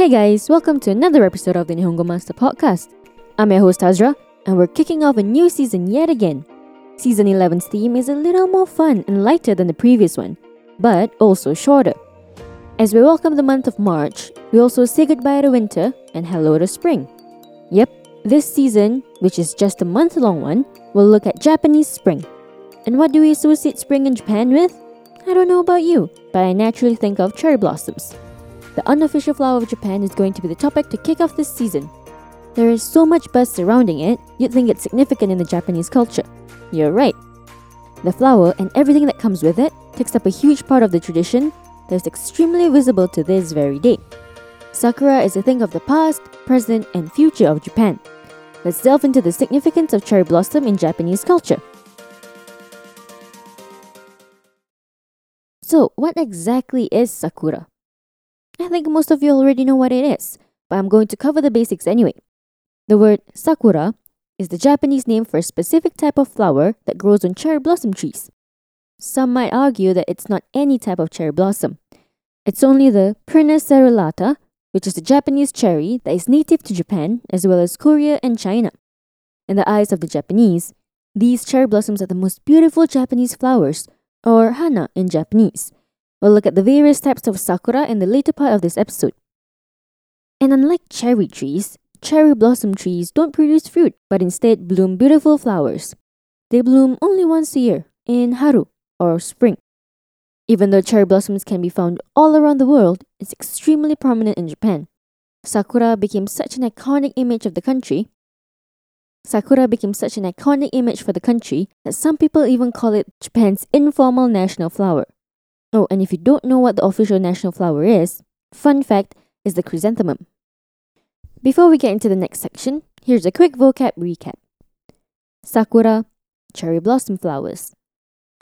Hey guys, welcome to another episode of the Nihongo Master Podcast. I'm your host Azra, and we're kicking off a new season yet again. Season 11's theme is a little more fun and lighter than the previous one, but also shorter. As we welcome the month of March, we also say goodbye to winter and hello to spring. Yep, this season, which is just a month long one, will look at Japanese spring. And what do we associate spring in Japan with? I don't know about you, but I naturally think of cherry blossoms. The unofficial flower of Japan is going to be the topic to kick off this season. There is so much buzz surrounding it, you'd think it's significant in the Japanese culture. You're right. The flower and everything that comes with it takes up a huge part of the tradition that is extremely visible to this very day. Sakura is a thing of the past, present, and future of Japan. Let's delve into the significance of cherry blossom in Japanese culture. So, what exactly is Sakura? I think most of you already know what it is, but I'm going to cover the basics anyway. The word Sakura is the Japanese name for a specific type of flower that grows on cherry blossom trees. Some might argue that it's not any type of cherry blossom. It's only the Prunus serrulata, which is the Japanese cherry that is native to Japan as well as Korea and China. In the eyes of the Japanese, these cherry blossoms are the most beautiful Japanese flowers, or hana in Japanese. We'll look at the various types of sakura in the later part of this episode. And unlike cherry trees, cherry blossom trees don't produce fruit but instead bloom beautiful flowers. They bloom only once a year, in haru, or spring. Even though cherry blossoms can be found all around the world, it's extremely prominent in Japan. Sakura became such an iconic image of the country. Sakura became such an iconic image for the country that some people even call it Japan's informal national flower. Oh, and if you don't know what the official national flower is, fun fact is the chrysanthemum. Before we get into the next section, here's a quick vocab recap. Sakura, cherry blossom flowers.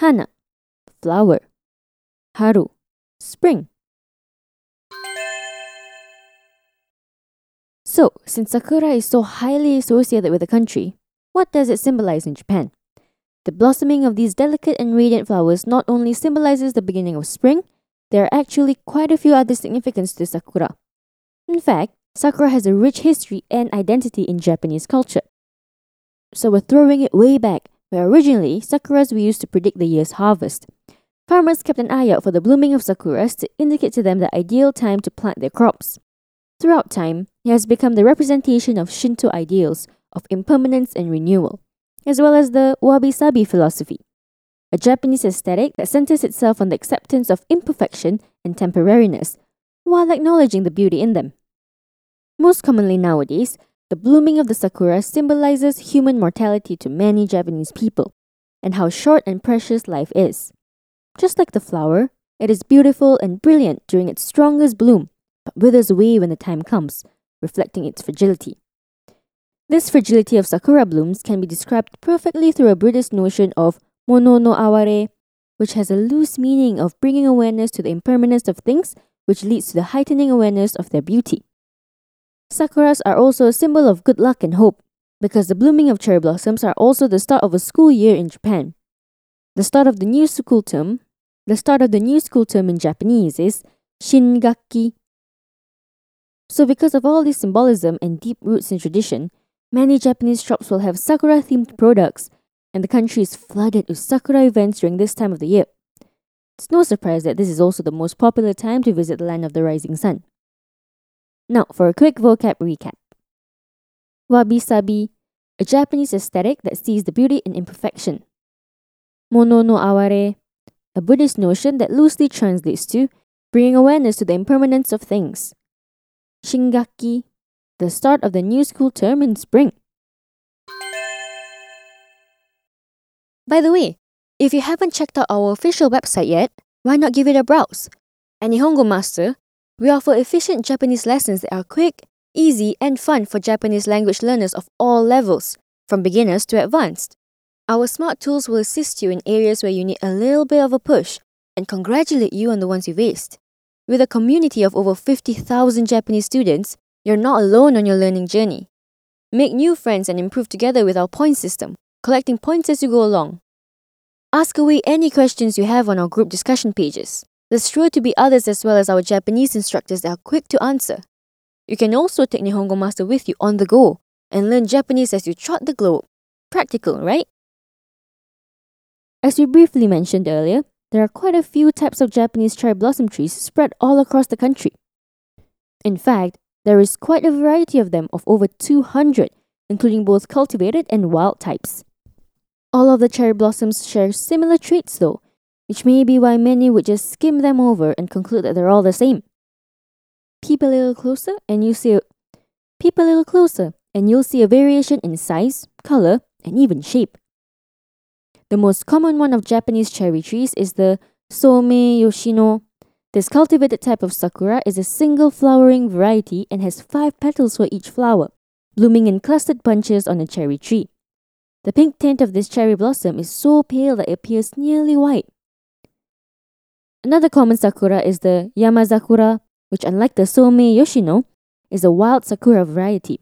Hana, flower. Haru, spring. So, since sakura is so highly associated with the country, what does it symbolize in Japan? The blossoming of these delicate and radiant flowers not only symbolizes the beginning of spring, there are actually quite a few other significance to sakura. In fact, sakura has a rich history and identity in Japanese culture. So we're throwing it way back, where originally sakuras were used to predict the year's harvest. Farmers kept an eye out for the blooming of sakuras to indicate to them the ideal time to plant their crops. Throughout time, it has become the representation of Shinto ideals of impermanence and renewal, as well as the wabi sabi philosophy, a Japanese aesthetic that centers itself on the acceptance of imperfection and temporariness, while acknowledging the beauty in them. Most commonly nowadays, the blooming of the sakura symbolizes human mortality to many Japanese people, and how short and precious life is. Just like the flower, it is beautiful and brilliant during its strongest bloom, but withers away when the time comes, reflecting its fragility. This fragility of sakura blooms can be described perfectly through a Buddhist notion of mono no aware, which has a loose meaning of bringing awareness to the impermanence of things, which leads to the heightening awareness of their beauty. Sakuras are also a symbol of good luck and hope, because the blooming of cherry blossoms are also the start of a school year in Japan. The start of the new school term the start of the new school term in Japanese is Shingakki. So, because of all this symbolism and deep roots in tradition, many Japanese shops will have sakura themed products, and the country is flooded with sakura events during this time of the year. It's no surprise that this is also the most popular time to visit the land of the rising sun. Now, for a quick vocab recap Wabi sabi, a Japanese aesthetic that sees the beauty in imperfection. Mono no aware, a Buddhist notion that loosely translates to bringing awareness to the impermanence of things. Shingakki, the start of the new school term in spring. By the way, if you haven't checked out our official website yet, why not give it a browse? At Nihongo Master, we offer efficient Japanese lessons that are quick, easy, and fun for Japanese language learners of all levels, from beginners to advanced. Our smart tools will assist you in areas where you need a little bit of a push and congratulate you on the ones you've aced. With a community of over 50,000 Japanese students, you're not alone on your learning journey. Make new friends and improve together with our point system, collecting points as you go along. Ask away any questions you have on our group discussion pages. There's sure to be others as well as our Japanese instructors that are quick to answer. You can also take Nihongo Master with you on the go and learn Japanese as you trot the globe. Practical, right? As we briefly mentioned earlier, there are quite a few types of Japanese cherry blossom trees spread all across the country. In fact, there is quite a variety of them of over 200, including both cultivated and wild types. All of the cherry blossoms share similar traits though, which may be why many would just skim them over and conclude that they're all the same. Peep a little closer and you see a, peep a little closer and you'll see a variation in size, color, and even shape. The most common one of Japanese cherry trees is the Somei Yoshino. This cultivated type of sakura is a single flowering variety and has five petals for each flower, blooming in clustered bunches on a cherry tree. The pink tint of this cherry blossom is so pale that it appears nearly white. Another common sakura is the Yamazakura, which unlike the Somei Yoshino, is a wild sakura variety.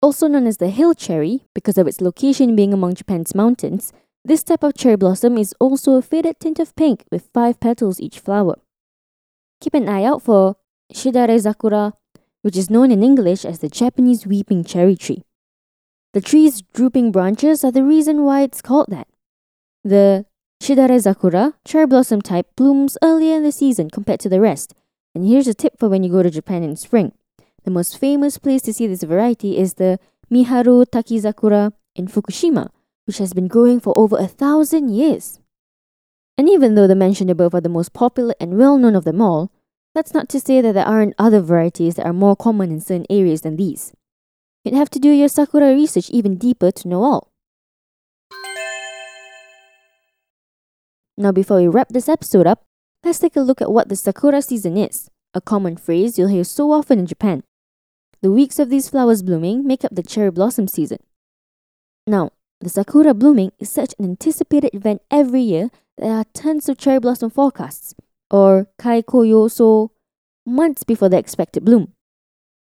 Also known as the hill cherry because of its location being among Japan's mountains, this type of cherry blossom is also a faded tint of pink with five petals each flower. Keep an eye out for Shidare Zakura, which is known in English as the Japanese weeping cherry tree. The tree's drooping branches are the reason why it's called that. The Shidare Zakura cherry blossom type blooms earlier in the season compared to the rest. And here's a tip for when you go to Japan in spring. The most famous place to see this variety is the Miharu Takizakura in Fukushima, which has been growing for over a thousand years. And even though the mentioned above are the most popular and well known of them all, that's not to say that there aren't other varieties that are more common in certain areas than these. You'd have to do your Sakura research even deeper to know all. Now, before we wrap this episode up, let's take a look at what the Sakura season is, a common phrase you'll hear so often in Japan. The weeks of these flowers blooming make up the cherry blossom season. Now, the Sakura blooming is such an anticipated event every year that there are tons of cherry blossom forecasts, or kaika yoso, months before the expected bloom.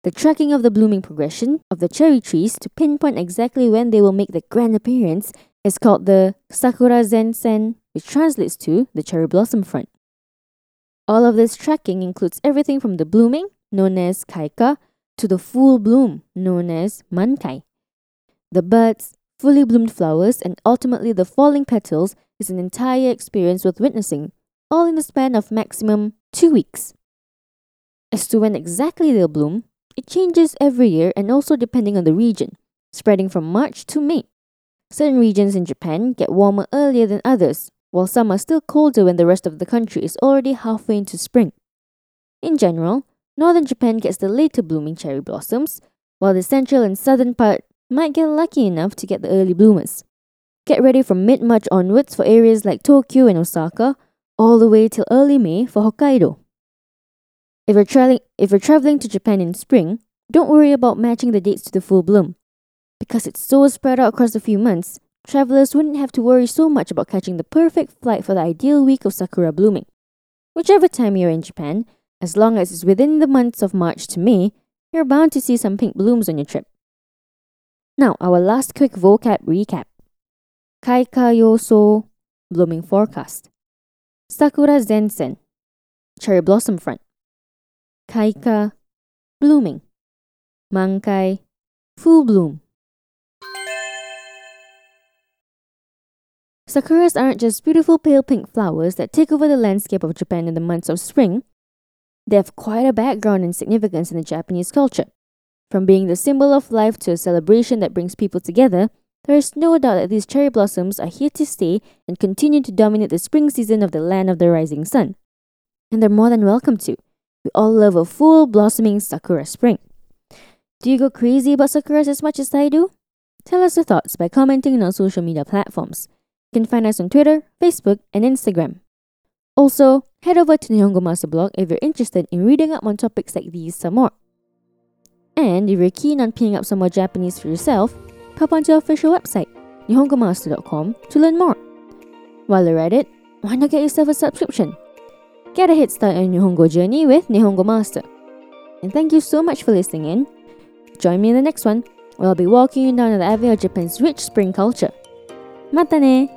The tracking of the blooming progression of the cherry trees to pinpoint exactly when they will make their grand appearance is called the Sakura Zensen, which translates to the cherry blossom front. All of this tracking includes everything from the blooming, known as kaika, to the full bloom, known as mankai. The buds, fully bloomed flowers, and ultimately the falling petals is an entire experience worth witnessing, all in the span of maximum two weeks. As to when exactly they'll bloom, it changes every year and also depending on the region, spreading from March to May. Certain regions in Japan get warmer earlier than others, while some are still colder when the rest of the country is already halfway into spring. In general, northern Japan gets the later blooming cherry blossoms, while the central and southern part might get lucky enough to get the early bloomers. Get ready from mid March onwards for areas like Tokyo and Osaka, all the way till early May for Hokkaido. If you're, tra- if you're traveling to Japan in spring, don't worry about matching the dates to the full bloom. Because it's so spread out across a few months, travelers wouldn't have to worry so much about catching the perfect flight for the ideal week of sakura blooming. Whichever time you're in Japan, as long as it's within the months of March to May, you're bound to see some pink blooms on your trip. Now, our last quick vocab recap. Kaika yoso, blooming forecast. Sakura zensen, cherry blossom front. Kaika, blooming. Mankai, full bloom. Sakuras aren't just beautiful pale pink flowers that take over the landscape of Japan in the months of spring. They have quite a background and significance in the Japanese culture. From being the symbol of life to a celebration that brings people together, there is no doubt that these cherry blossoms are here to stay and continue to dominate the spring season of the land of the rising sun. And they're more than welcome to. We all love a full blossoming sakura spring. Do you go crazy about sakuras as much as I do? Tell us your thoughts by commenting on our social media platforms. You can find us on Twitter, Facebook, and Instagram. Also, head over to Nihongo Master blog if you're interested in reading up on topics like these some more. And if you're keen on picking up some more Japanese for yourself, pop onto our official website, nihongomaster.com, to learn more. While you're at it, why not get yourself a subscription? Get a head start on your Nihongo journey with Nihongo Master. And thank you so much for listening in. Join me in the next one, where I'll be walking you down the avenue of Japan's rich spring culture. Mata ne!